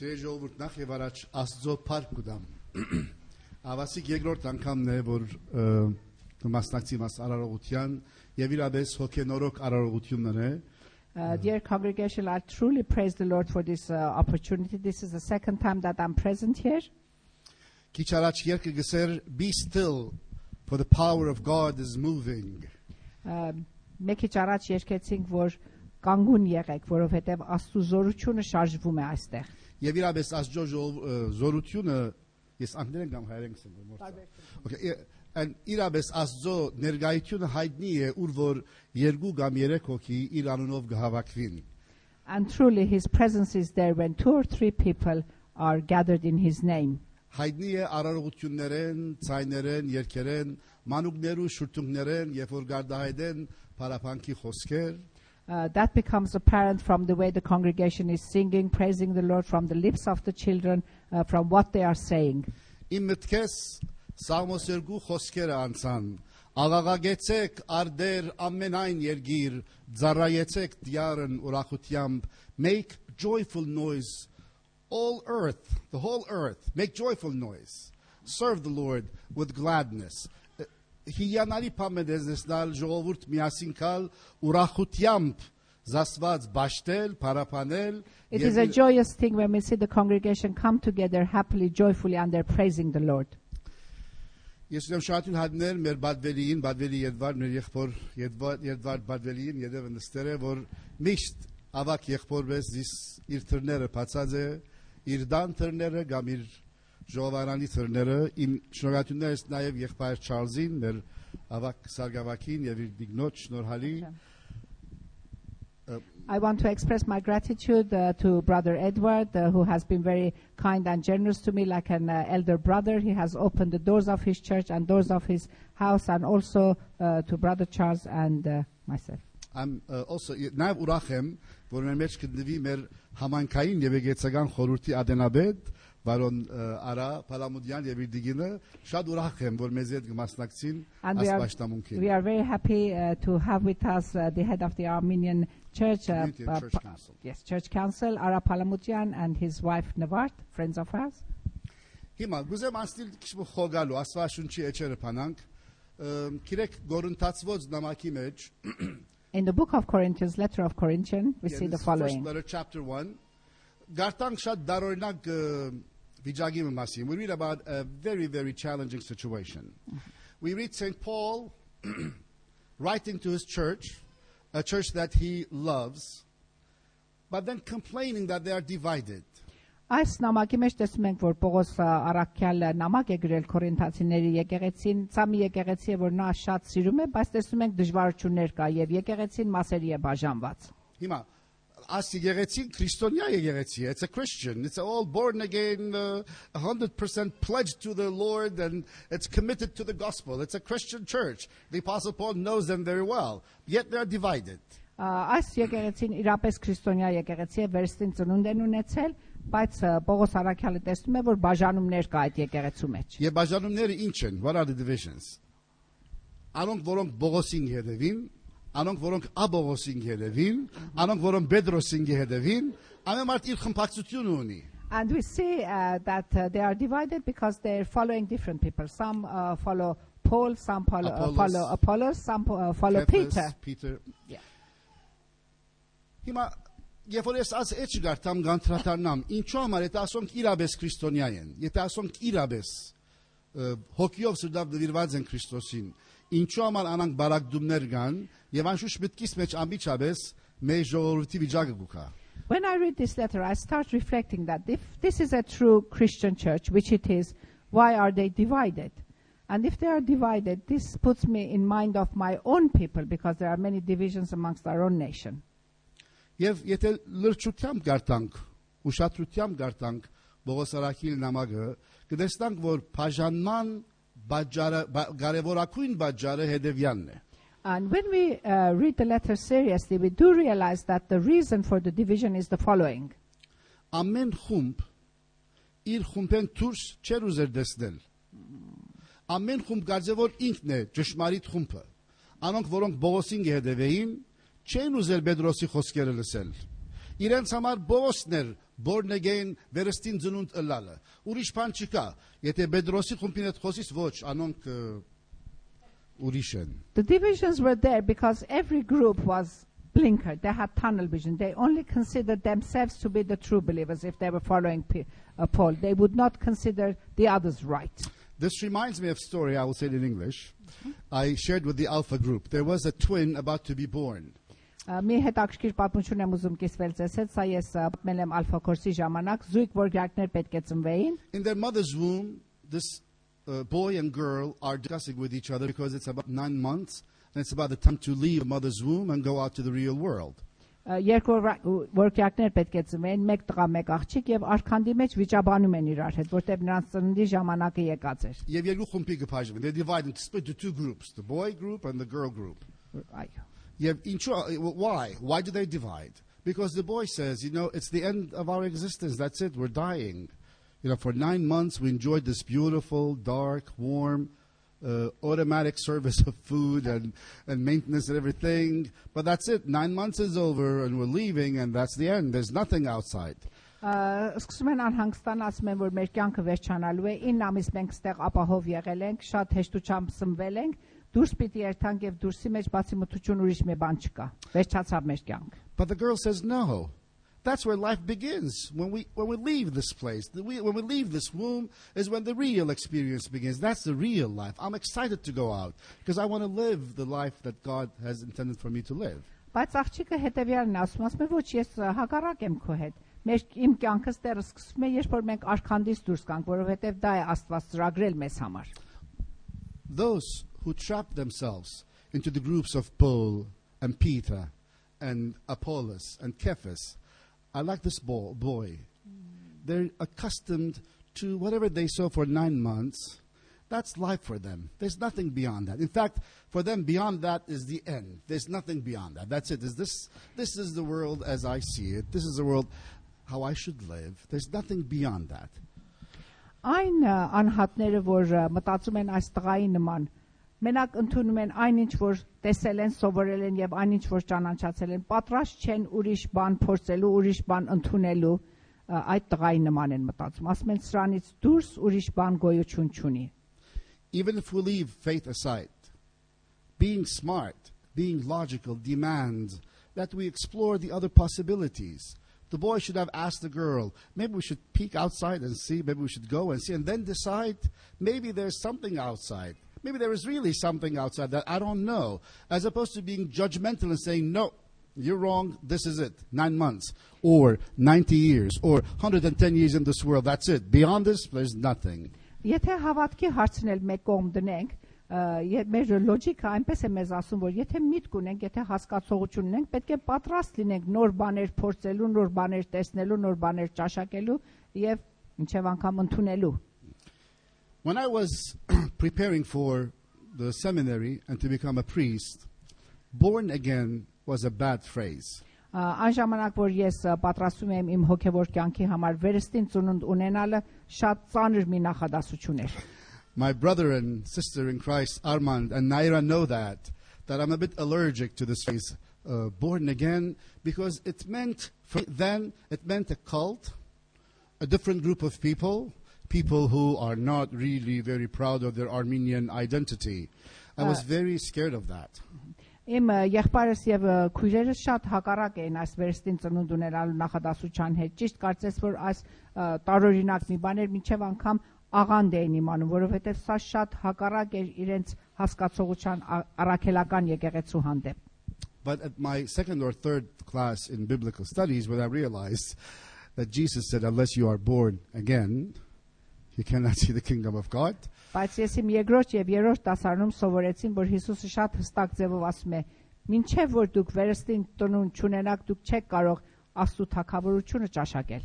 Սիրելի ժողովուրդ, նախ եւ առաջ Աստծո փառք կուտամ։ Ավասիկ երկրորդ անգամն է, որ ը, կմասնակցի մաս արարողության եւ իրապես հոգենորոք արարողությունն է։ Uh, dear congregation, I truly praise the Lord for this uh, opportunity. This is the second time that I'm present here. Քիչ առաջ երկը գսեր be still for the power of God is moving։ Մեկ քիչ առաջ երկեցինք, որ կանգուն եղեք, որովհետև Աստծո զորությունը շարժվում է այստեղ։ Եվ իրապես Աստծո զորությունը ես անգլերեն կամ հայերեն կսեմ որ Okay, and իրապես Աստծո ներգայությունը հայտնի է, ուր որ երկու կամ երեք հոգի իր անունով գահավաքվին։ And truly his presence is there when two or three people are gathered in his name. Հայտնի է արարողություններեն, ցայներեն, երկերեն, մանուկներու շուրթունքներեն, երբ որ գարդահայտեն փարապանքի խոսքեր, Uh, that becomes apparent from the way the congregation is singing, praising the Lord from the lips of the children, uh, from what they are saying. Իմ մտքես Սաղմոս 2 խոսքերը անցան։ Աղաղագեցեք արդեր ամենայն երգիր, ծառայեցեք դիարն ուրախությամբ, make joyful noise all earth, the whole earth, make joyful noise. Serve the Lord with gladness. Հիյանալի պամեդեզնալ ժողովուրդ միասին կալ ուրախությամբ զասված ճաշտել, փարապանել It is a joyous thing when we see the congregation come together happily, joyfully, and they're praising the Lord. Ես ուզում շատ հատներ մեր բադվելիին, բադվելի Եդվար, մեր եղբոր Եդվար, Եդվար բադվելիին, յետև նստեր է, որ միշտ ավակ եղբորպես իր թրները բացած է, իր դան թրները կամ իր ժողովարանի թրները, իմ շնորհատուններս նաև եղբայր Չարլզին, մեր ավակ Սարգսակին եւ իր դիգնոջ շնորհալի I want to express my gratitude uh, to Brother Edward, uh, who has been very kind and generous to me, like an uh, elder brother. He has opened the doors of his church and doors of his house, and also uh, to Brother Charles and uh, myself. I'm uh, also նաև ուրախ եմ, որ մեր մեջ կդվի մեր համանքային եւ եգեցական խորհրդի ադենաբեդ Բարոն ը, Արա Պալամուդյան եւ իր դիգինը շատ ուրախ եմ, որ մեզ հետ կմասնակցին And we are, աստվածաշտամունքին։ we are very happy uh, to have with us uh, the head of the Armenian Church, uh, Community and uh, Church pa- Council. yes, Church Council, Ara Palamutian and his wife Nevart, friends of ours. Հիմա գուզեմ անստիլ քիչ մը խոգալու աստվածաշունչի էջերը փանանք։ ըմ, Գիրեք Գորընթացված նամակի մեջ In the book of Corinthians, letter of Corinthians, we yeah, see the this first following. letter chapter 1 Գարտանք շատ դարօրինակ վիճակի մասին։ We read about a very very challenging situation. We read St. Paul writing to his church, a church that he loves, but then complaining that they are divided. Այս նամակի մեջ տեսնում ենք, որ Պողոս Արաքյալը նամակ է գրել Կորինթացիների եկեղեցին, ցա մի եկեղեցի է, որ նա շատ սիրում է, բայց տեսնում ենք դժվարություններ կա եւ եկեղեցին մասերի է բաժանված։ Հիմա as եկեղեցի քրիստոնյա եկեղեցի it's a christian it's all born again uh, 100% pledged to the lord and it's committed to the gospel it's a christian church the apostle paul knows them very well yet they're divided Ա, Այս եկեղեցին իրապես քրիստոնյա եկեղեցի է, վերստին ծնունդ են ունեցել, բայց ա, Պողոս Արաքյալը տեսնում է, որ բաժանումներ կա այդ եկեղեցու մեջ։ եւ բաժանումները ինչ են what are the divisions անոնք որոնք բողոսին հետևին անոնք որոնք աբողոսին հետևին անոնք որոնք բեդրոսին հետևին ամեն մարդ իր խմբակցությունը ունի And we see uh, that uh, they are divided because they're following different people. Some uh, follow Paul, some follow Apollos. uh, follow Apollos, some uh, follow Cephas, Peter. Peter Yeah. Հիմա երբ որ ես աս էջ գարտամ գանտրատարնամ, ինչու համար եթե ասոնք իրապես քրիստոնյա են, եթե ասոնք իրապես ը, հոգիով սրտավ դվիրված են Քրիստոսին, ինչու համար անանք բարակդումներ կան եւ անշուշտ մտքիս մեջ ամբիջապես մեր ժողովրդի վիճակը գուքա։ When I read this letter, I start reflecting that if this is a true Christian church, which it is, why are they divided? And if they are divided, this puts me in mind of my own people because there are many divisions amongst our own nation. Եվ եթե լրջությամբ գարտանք, ուշադրությամբ գարտանք Բողոս Արաքիլ նամակը, կտեսնանք, որ բաժանման բաժարը բա- կարևորակույն բաժարը հետևյալն է։ And when we uh, read the letter seriously, we do realize that the reason for the division is the following. ամեն խումբ իր խումբեն դուրս չեր ուզեր տեսնել ամեն խումբ գարձե որ ինքն է ճշմարիտ խումբը անոնք որոնք Բողոսին հետևեին չեն ուզել Պետրոսի խոսքերը լսել իրենց համար բոսն էր born again վերստին ծնունդ ըլալը ուրիշ բան չկա եթե Պետրոսի խումբին հետ խոսից ոչ անոնք ը, ուրիշ են The divisions were there because every group was blinkered. They had tunnel vision. They only considered themselves to be the true believers if they were following P- uh, Paul. They would not consider the others right. This reminds me of a story, I will say it in English. I shared with the Alpha group. There was a twin about to be born. Մի հետաքրքիր պատմություն եմ ուզում կիսվել ձեզ հետ, սա ես պատմել եմ Ալֆա կորսի ժամանակ, զույգ որգյակներ պետք է ծնվեին։ In their mother's womb, this uh, boy and girl are discussing with each other because it's about nine months and it's about the time to leave mother's womb and go out to the real world. Երկու որգյակներ պետք է ծնվեին, մեկ տղա, մեկ աղջիկ եւ արքանդի մեջ վիճաբանում են իրար հետ, որտեղ նրանց ծննդի ժամանակը եկած էր։ եւ երկու խումբի կփաժվեն. They divide into split to two groups, the boy group and the girl group. Այո։ Yev- intro- uh, Why? Why do they divide? Because the boy says, you know, it's the end of our existence. That's it. We're dying. You know, for nine months we enjoyed this beautiful, dark, warm, uh, automatic service of food and, and maintenance and everything. But that's it. Nine months is over and we're leaving and that's the end. There's nothing outside. Ա, Սկսում են անհանգստան ասում են որ մեր կյանքը վերջանալու է 9 ամիս մենք ստեղ ապահով եղել ենք շատ հեշտությամբ սնվել ենք դուրս պիտի երթանք եւ դուրսի մեջ բացի մթություն ուրիշ մի բան չկա վերջացավ մեր կյանք But the girl says, no. That's where life begins. When we, when we leave this place, the, we, when we leave this womb, is when the real experience begins. That's the real life. I'm excited to go out because I want to live the life that God has intended for me to live. բայց աղջիկը հետեւյալն է ասում ասում է ոչ ես ա, հակառակ եմ քո հետ մեր իմ կյանքը ստերը սկսվում է երբ որ մենք արքանդից դուրս գանք որովհետեւ դա է Աստված ծրագրել մեզ համար Those who trap themselves into the groups of Paul and Peter and Apollos and Cephas are like this bo- boy. They're accustomed to whatever they saw for nine months. That's life for them. There's nothing beyond that. In fact, for them, beyond that is the end. There's nothing beyond that. That's it. Is this this is the world as I see it. This is the world how I should live. There's nothing beyond that. Այն ա, անհատները, որ ա, մտածում են այս տղայի նման, մենակ ընդունում են այնինչ, որ տեսել են, սովորել են եւ այնինչ, որ ճանաչացել են, պատրաստ չեն ուրիշ բան փորձելու, ուրիշ բան ընդունելու, ա, այդ տղայի նման են մտածում։ Ասում են սրանից դուրս ուրիշ բան գոյություն չունի։ even if we leave faith aside, being smart, being logical demands that we explore the other possibilities. The boy should have asked the girl, maybe we should peek outside and see, maybe we should go and see, and then decide maybe there's something outside. Maybe there is really something outside that I don't know, as opposed to being judgmental and saying, no, you're wrong, this is it, nine months, or 90 years, or 110 years in this world, that's it. Beyond this, there's nothing. Եթե հավատքի հարցն էլ մեկ կողմ դնենք, ը, ե- մեր լոջիկը այնպես է մեզ ասում, որ եթե միտք ունենք, եթե հասկացողություն ունենք, պետք է պատրաստ լինենք նոր բաներ փորձելու, նոր բաներ տեսնելու, նոր բաներ ճաշակելու եւ ինչեւ անգամ ընդունելու։ When I was preparing for the seminary and to become a priest, born again was a bad phrase. Ա, Այն ժամանակ, որ ես ը, պատրաստում եմ իմ հոգեվոր կյանքի համար վերստին ծնունդ ունենալը, շատ ծանր մի նախադասություն էր։ My brother and sister in Christ, Armand and Naira, know that, that I'm a bit allergic to this phrase, uh, born again, because it meant, for then, it meant a cult, a different group of people, people who are not really very proud of their Armenian identity. I was Uh, very scared of that. Իմ ը, եղբայրս եւ ը, քույրերս շատ հակառակ էին այս վերստին ծնունդ ունենալու նախադասության հետ։ Ճիշտ կարծես որ այս ը, տարօրինակ մի բան էր, մինչեւ անգամ աղանդ էին իմանում, որովհետեւ սա շատ հակառակ էր իրենց հասկացողության ա- առաքելական եկեղեցու հանդեպ։ But at my second or third class in biblical studies, when I realized that Jesus said, Unless you are born again, you cannot see the kingdom of God, Բայց ես իմ երկրորդ եւ երրորդ դասարանում սովորեցին, որ Հիսուսը շատ հստակ ձևով ասում է. «Մինչև որ դուք վերստին ծնունդ չունենաք, դուք չեք կարող Աստծո թակավորությունը ճաշակել»։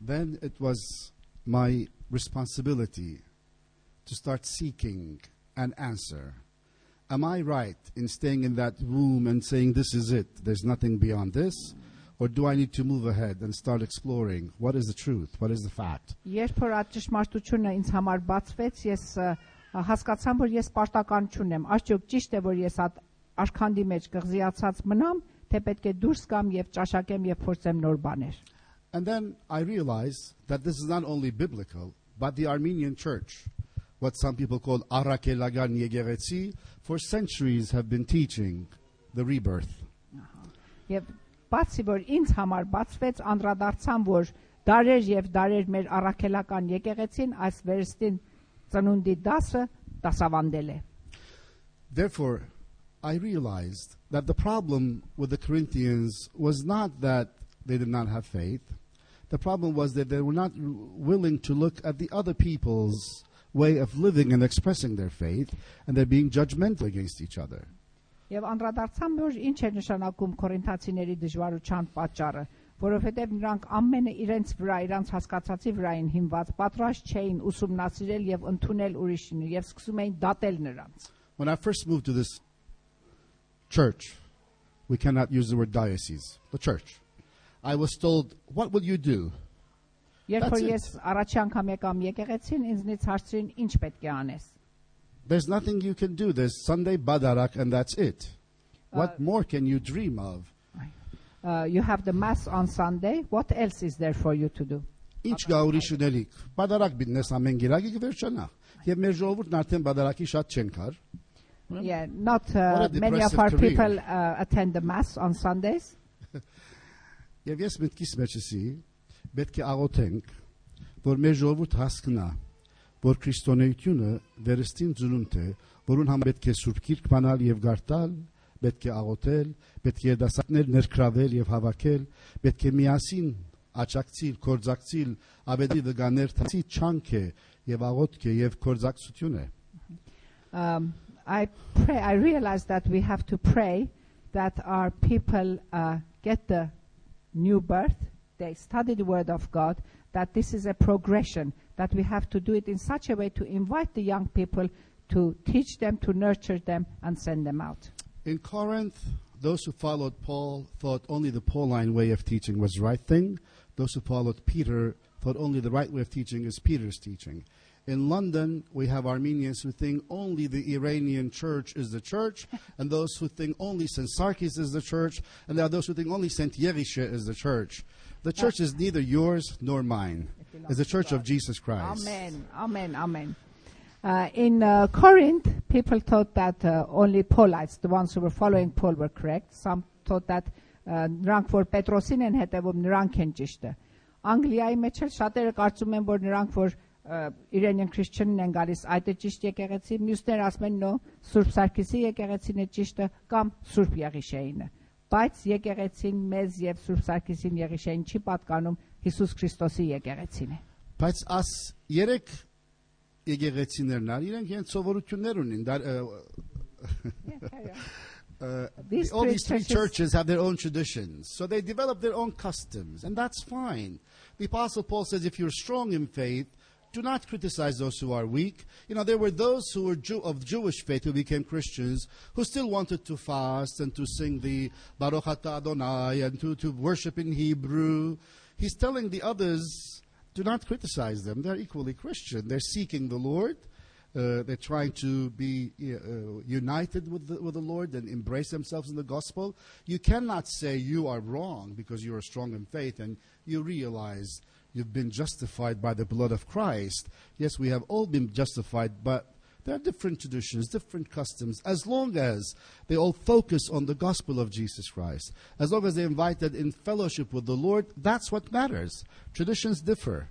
then it was my responsibility to start seeking an answer. Am I right in staying in that room and saying, This is it, there's nothing beyond this? Or do I need to move ahead and start exploring what is the truth, what is the fact? Երբ որ այդ ճշմարտությունը ինձ համար բացվեց, ես ը, հասկացամ, որ ես պարտական չունեմ։ Արդյոք ճիշտ է, որ ես այդ արքանդի մեջ գղզիացած մնամ, թե պետք է դուրս գամ եւ ճաշակեմ եւ փորձեմ նոր բաներ։ And then I realized that this is not only biblical, but the Armenian church, what some people call Arakelagan Yegeretsi, for centuries have been teaching the rebirth. Եվ բացի որ ինձ համար բացվեց անդրադարձան որ դարեր եւ դարեր մեր առաքելական եկեղեցին այս վերստին ծնունդի դասը դասավանդել է։ Therefore, I realized that the problem with the Corinthians was not that they did not have faith. The problem was that they were not r- willing to look at the other people's way of living and expressing their faith, and they're being judgmental against each other. Եվ անդրադարձան որ ինչ է նշանակում կորինթացիների դժվարության պատճառը, որովհետև նրանք ամենը իրենց վրա, իրենց հասկացածի վրա են հիմված, պատրաստ չէին ուսումնասիրել եւ ընդունել ուրիշին եւ սկսում էին դատել նրանց։ When I first moved to this church, we cannot use the word diocese, the church. I was told, What will you do? Երբ ես առաջի անգամ եկամ եկեղեցին, ինձնից հարցրին ինչ պետք է անես։ There's nothing you can do. There's Sunday Badarak, and that's it. What more can you dream of? Uh, you have the mass on Sunday. What else is there for you to do? Ինչ գա ուրիշ ունելիք։ Բադարակ բիտնես ամեն գիրակի կվերջանա։ Եվ մեր ժողովուրդն արդեն բադարակի շատ չեն կար։ Yeah, not What uh, a many of depressive our career. people uh, attend the mass on Sundays. Եվ ես մտքիս մեջսի պետք է աղոթենք, որ մեր ժողովուրդ հասկնա, որ քրիստոնեությունը վերստին ծնունդ է, որուն համ պետք է սուրբ գիրք բանալ եւ գարտալ, պետք է աղոթել, պետք է դասակներ ներկրավել եւ հավաքել, պետք է միասին աճակցիլ, կորձակցիլ, ավելի վգաներ թացի չանք է եւ աղոթք է եւ կորձակցություն է։ Um, I pray. I realize that we have to pray that our people uh, get the new birth. They study the Word of God. That this is a progression. That we have to do it in such a way to invite the young people, to teach them, to nurture them, and send them out. In Corinth, those who followed Paul thought only the Pauline way of teaching was the right thing. Those who followed Peter thought only the right way of teaching is Peter's teaching. In London, we have Armenians who think only the Iranian church is the church, and those who think only St. Sarkis is the church, and there are those who think only St. Yerisha is the church. The church is neither yours nor mine. It's the church of Jesus Christ. Amen. Amen. Amen. Uh, in uh, Corinth, people thought that uh, only Paulites, the ones who were following Paul, were correct. Some thought that uh, նրանք որ Պետրոսին են հետևում, նրանք են ճիշտը։ Անգլիայի մեջ էլ շատերը կարծում են, որ նրանք որ uh, Iranian Christian-ն են գալիս, այդ է ճիշտ եկեղեցի, մյուսները ասում են նո, Սուրբ Սարգիսի եկեղեցին է ճիշտը կամ Սուրբ Եղիշեինը։ Բայց եկեղեցին մեզ եւ Սուրբ Սարգիսին Եղիշեին չի պատկանում Հիսուս Քրիստոսի եկեղեցին է։ Բայց աս երեք եկեղեցիներն ար իրենք իրենց սովորություններ ունին դա uh, These all three these three churches- churches have their own traditions. So they develop their own customs, and that's fine. The Apostle Paul says if you're strong in faith, do not criticize those who are weak. You know, there were those who were Jew, of Jewish faith who became Christians who still wanted to fast and to sing the Baruch Atah Adonai and to, to worship in Hebrew. He's telling the others, do not criticize them. They're equally Christian. They're seeking the Lord. Uh, they're trying to be uh, united with the, with the Lord and embrace themselves in the gospel. You cannot say you are wrong because you are strong in faith and you realize you've been justified by the blood of Christ. Yes, we have all been justified, but there are different traditions, different customs, as long as they all focus on the gospel of Jesus Christ. As long as they're invited in fellowship with the Lord, that's what matters. Traditions differ.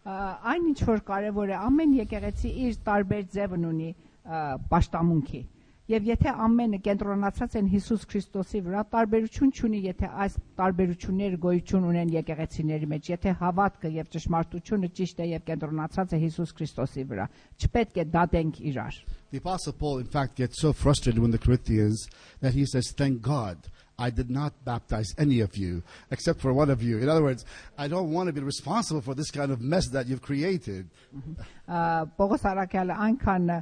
Ա, այն ինչ որ կարևոր է ամեն եկեղեցի իր տարբեր ձևն ունի ա, պաշտամունքի եւ եթե ամենը կենտրոնացած են Հիսուս Քրիստոսի վրա տարբերություն չունի եթե այս տարբերությունները գոյություն ունեն եկեղեցիների մեջ եթե հավատքը եւ ճշմարտությունը ճիշտ է եւ կենտրոնացած է Հիսուս Քրիստոսի վրա չպետք է դատենք իրար The Apostle Paul, in fact, gets so frustrated with the Corinthians that he says, Thank God I did not baptize any of you except for one of you. In other words, I don't want to be responsible for this kind of mess that you've created. Ա, Պողոս Արաքյալը այնքան ա,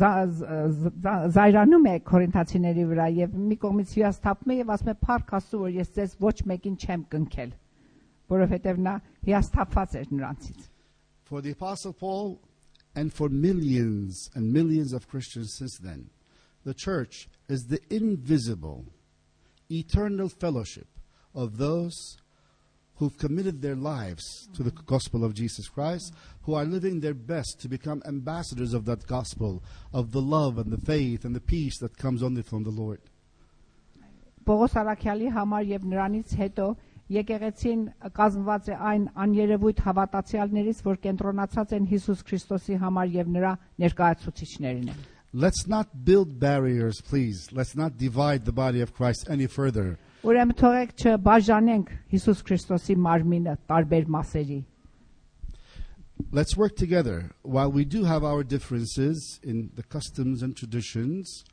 զա- զա- զա- զայրանում է կորինթացիների վրա եւ մի կողմից հիասթափում է եւ ասում է փառք Աստծո որ ես ձեզ ոչ մեկին չեմ կնքել որովհետեւ նա հիասթափված էր նրանցից For the Apostle Paul and for millions and millions of Christians since then, the church is the invisible, eternal fellowship of those who've committed their lives to the gospel of Jesus Christ, who are living their best to become ambassadors of that gospel, of the love and the faith and the peace that comes only from the Lord. Պողոս Արաքյալի համար եւ նրանից հետո եկեղեցին կազմված է այն աներևույթ հավատացյալներից, որ կենտրոնացած են Հիսուս Քրիստոսի համար եւ նրա ներկայացուցիչներին են։ Let's not build barriers, please. Let's not divide the body of Christ any further. Ուրեմն թողեք չբաժանենք Հիսուս Քրիստոսի մարմինը տարբեր մասերի։ Let's work together. While we do have our differences in the customs and traditions,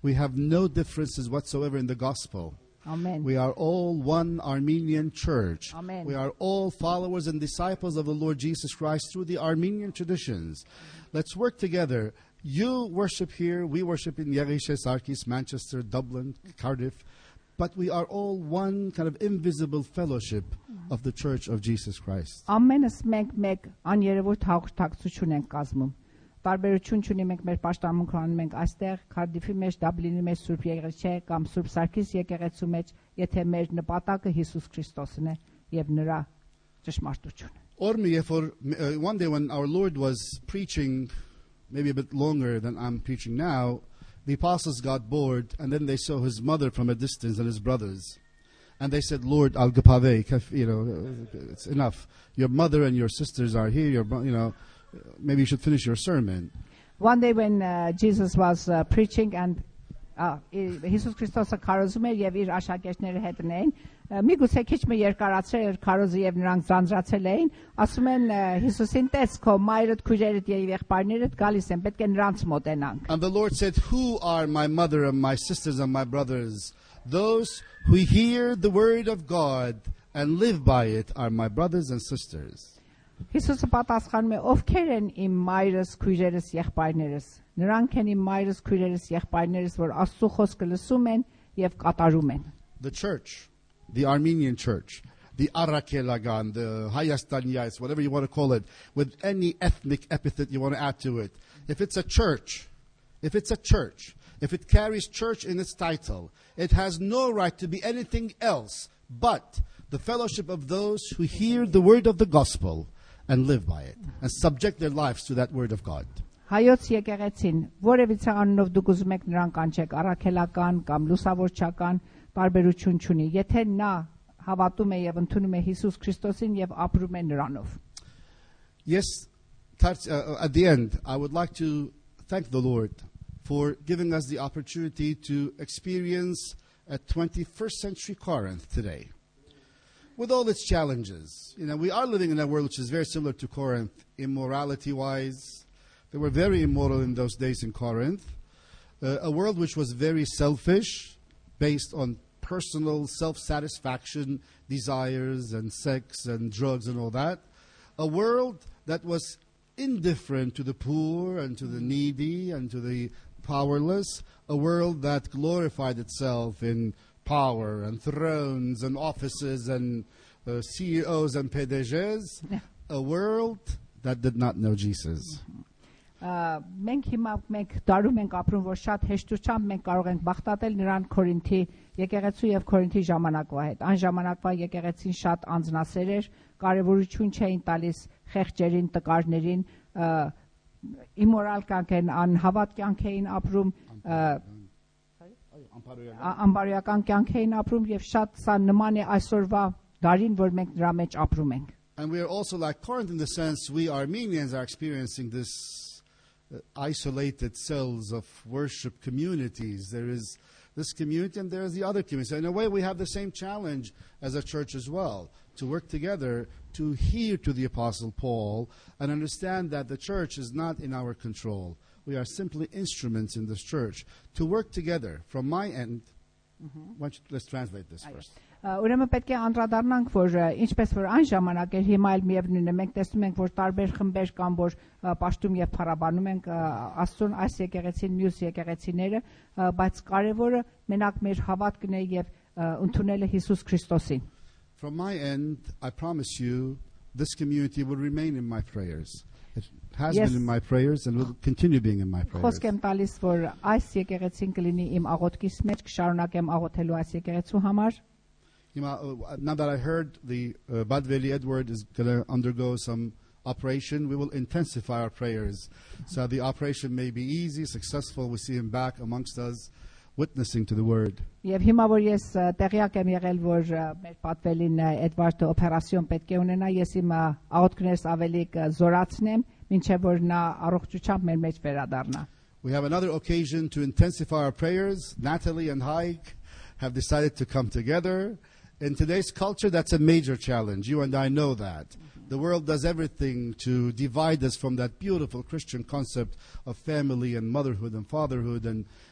we have no differences whatsoever in the gospel. Ամեն։ We are all one Armenian church. Amen. We are all followers and disciples of the Lord Jesus Christ through the Armenian traditions. Let's work together. You worship here, we worship in Yarishe, Sarkis, Manchester, Dublin, Cardiff, but we are all one kind of invisible fellowship of the church of Jesus Christ. Ամենս մենք մեկ աներևույթ հաղորդակցություն ենք կազմում։ Տարբերություն չունի մենք մեր պաշտամունքը անում ենք այստեղ Քարդիֆի մեջ, Դաբլինի մեջ Սուրբ Եղեցե կամ Սուրբ Սարգիս եկեղեցու մեջ, եթե մեր նպատակը Հիսուս Քրիստոսն է եւ նրա ճշմարտությունը։ Ormi, for uh, one day when our Lord was preaching, maybe a bit longer than I'm preaching now, the apostles got bored, and then they saw his mother from a distance and his brothers, and they said, "Lord, al gapave, kaf- you know, it's enough. Your mother and your sisters are here. Your, bro- you know, maybe you should finish your sermon." One day when uh, Jesus was uh, preaching and uh, Հիսուս Քրիստոսը քարոզում էր եւ իր աշակերտները հետն էին միգուցե քիչ մը երկարացրել էր քարոզը եւ նրանք ձանձրացել էին ասում են ը, Հիսուսին տես քո մայրդ քույրերդ եւ եղբայրներդ գալիս են պետք է նրանց մոտենանք And the Lord said, Who are my mother and my sisters and my brothers? Those who hear the word of God and live by it are my brothers and sisters. Հիսուսը պատասխանում է ովքեր են իմ մայրս քույրերս եղբայրներս նրանք են իմ մայրս քույրերս եղբայրներս որ Աստծո խոսքը լսում են եւ կատարում են The church, the Armenian church, the Arakelagan, the Hayastanites, whatever you want to call it, with any ethnic epithet you want to add to it. If it's a church, if it's a church, if it carries church in its title, it has no right to be anything else but the fellowship of those who hear the word of the gospel and live by it and subject their lives to that word of God. Հայոց եկեղեցին որևիցե անունով դուք ուզում եք նրան կանչեք առաքելական կամ լուսավորչական տարբերություն չունի եթե նա հավատում է եւ ընդունում է Հիսուս Քրիստոսին եւ ապրում է նրանով Yes, touch, uh, at the end, I would like to thank the Lord for giving us the opportunity to experience a 21st century Corinth today. With all its challenges, you know, we are living in a world which is very similar to Corinth, immorality wise. They were very immoral in those days in Corinth. Uh, a world which was very selfish, based on personal self satisfaction, desires, and sex and drugs and all that. A world that was indifferent to the poor and to the needy and to the powerless. A world that glorified itself in power and thrones and offices and uh, CEOs and PDGs. A world that did not know Jesus. Ա, մենք հիմա մենք դարում ենք ապրում որ շատ հեշտությամբ մենք կարող ենք բախտատել նրան Կորինթի եկեղեցու եւ Կորինթի ժամանակվա հետ այն ժամանակվա եկեղեցին շատ անձնասեր էր կարևորություն չէին տալիս խեղճերին տկարներին իմորալ կյանք են անհավատ կյանք էին ապրում ա, ա- անբարոյական կյանք էին ապրում եւ շատ սա նման է այսօրվա դարին որ մենք դրա մեջ ապրում ենք And we are also like Corinth in the sense we Armenians are experiencing this uh, isolated cells of worship communities. There is this community and there is the other community. So in a way, we have the same challenge as a church as well to work together to hear to the Apostle Paul and understand that the church is not in our control. We are simply instruments in this church to work together. From my end, why don't you- let's translate this first. Ա, Ուրեմն պետք է անդրադառնանք, որ ա, ինչպես որ այն ժամանակ էր հիմա էլ միևնույնն է, մենք տեսնում ենք, որ տարբեր խմբեր կան, որ ա, պաշտում եւ փառաբանում են ա, Աստծուն այս եկեղեցին, մյուս եկեղեցիները, ա, բայց կարևորը մենակ մեր հավատքն է եւ ա, ընդունելը Հիսուս Քրիստոսին։ From my end, I promise you, this community will remain in my prayers. It has Yes. been in my prayers, and will continue being in my prayers. Խոսք եմ տալիս, որ այս եկեղեցին կլինի իմ աղոթքիս մեջ, կշարունակեմ աղոթելու այս եկեղեցու համար։ You know, uh, now that I heard the uh, Badveli Edward is going to undergo some operation, we will intensify our prayers. So the operation may be easy, successful. We see him back amongst us, witnessing to the word. Եվ հիմա որ ես ը, տեղյակ եմ եղել, որ ը, մեր պատվելին ը, Էդվարդը օպերացիոն պետք է ունենա, ես իմ ը, աղոթքներս ավելի կզորացնեմ, մինչև որ նա առողջությամբ մեր մեջ վերադառնա։ We have another occasion to intensify our prayers. Natalie and Haig have decided to come together. In today's culture, that's a major challenge. You and I know that. The world does everything to divide us from that beautiful Christian concept of family and motherhood and fatherhood and,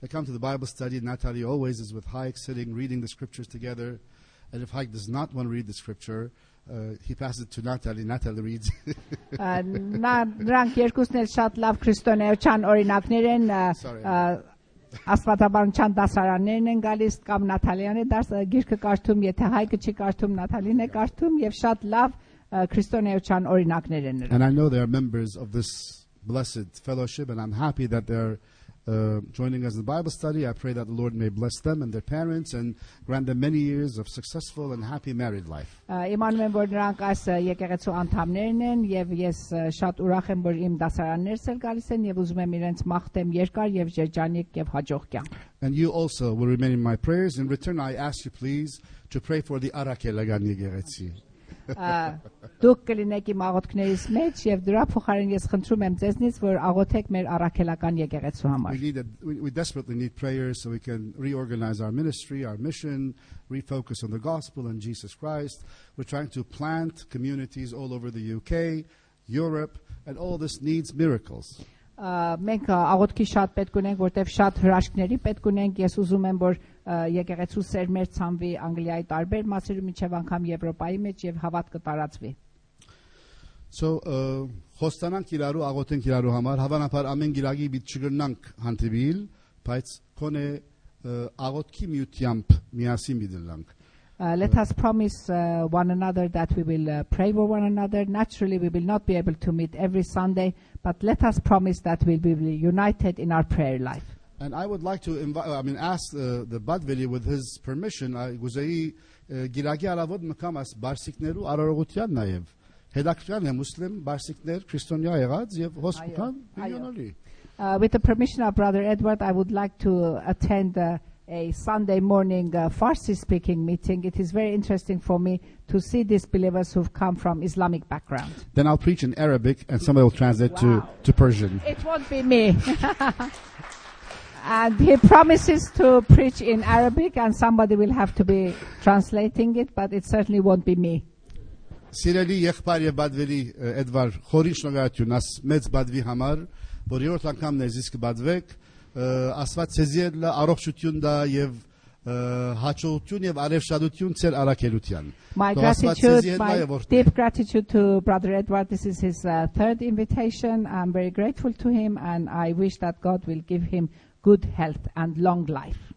they come to the Bible study. Natalie always is with Hayek sitting, reading the scriptures together. And if Hayek does not want to read the scripture, uh, he passes it to Natalie. Natalie reads. Ա, նա նրանք երկուսն էլ շատ լավ քրիստոնեության օրինակներ են ա, Sorry. ա, աստվածաբանության դասարաններն են գալիս կամ Նաթալիան է դաս ա, գիրքը կարդում, եթե Հայկը չի կարդում, Նաթալին է կարդում եւ շատ լավ ա, քրիստոնեության օրինակներ են նրանք։ and I know they are members of this blessed fellowship, and I'm happy that they're uh, joining us in the Bible study. I pray that the Lord may bless them and their parents and grant them many years of successful and happy married life. Ա, Իմանում եմ, որ նրանք այս ը, եկեղեցու անդամներն են եւ ես ը, շատ ուրախ եմ, որ իմ դասարաններս էլ գալիս են եւ ուզում եմ իրենց մաղթեմ երկար եւ երջանիկ եւ հաջող կյանք։ And you also will remain in my prayers. In return, I ask you, please, to pray for the Arakelagan Yegeretsi. Ա, Դուք կլինեք իմ աղոթքներից մեջ եւ դրա փոխարեն ես խնդրում եմ ձեզնից, որ աղոթեք մեր առաքելական եկեղեցու We, համար։ need a, we, we desperately need prayers so we can reorganize our ministry, our mission, refocus on the gospel and Jesus Christ. We're trying to plant communities all over the UK, Europe, and all this needs miracles. Ա, Մենք ա, աղոթքի շատ պետք ունենք, որտեվ շատ հրաշքների պետք ունենք։ Ես ուզում եմ, որ ա, եկեղեցու սերմեր ցանվի Անգլիայի տարբեր մասերում, միջև անգամ Եվրոպայի մեջ եւ հավատքը տարածվի։ So, խոստանանք իրարու, աղոթենք իրարու համար, հավանաբար ամեն գիրագի բիտ չգրնանք հանդիպիլ, բայց կոնե աղոթքի միությամբ միասին բիդլանք։ Uh, let us promise uh, one another that we will uh, pray for one another. Naturally, we will not be able to meet every Sunday, but let us promise that we'll be united in our prayer life. And I would like to invite, I mean, ask uh, the Badveli with his permission, I գուզեի գիրագի արավոտ մկամ աս բարսիկներու արարողության նաև։ Հետաքրքրան է մուսլիմ բարսիկներ քրիստոնյա եղած եւ հոսպիտալ Այո, այո։ միլիոնալի։ Uh, with the permission of Brother Edward, I would like to attend uh, a Sunday morning uh, Farsi speaking meeting. It is very interesting for me to see these believers who've come from Islamic background. Then I'll preach in Arabic and somebody will translate to, Wow. to Persian. It won't be me. and he promises to preach in Arabic, and somebody will have to be translating it, but it certainly won't be me. Սիրելի եղբայր եւ Բադվելի Էդվար, խորին շնորհակալություն աս մեծ Բադվի համար, որ երրորդ անգամն է զիսկ Բադվեք, ը, Աստված ցեզի էլ առողջություն դա եւ հաջողություն եւ արևշադություն ծեր արակելության։ My gratitude, my deep gratitude to Brother Edward. This is his uh, third invitation. I'm very grateful to him, and I wish that God will give him good health and long life.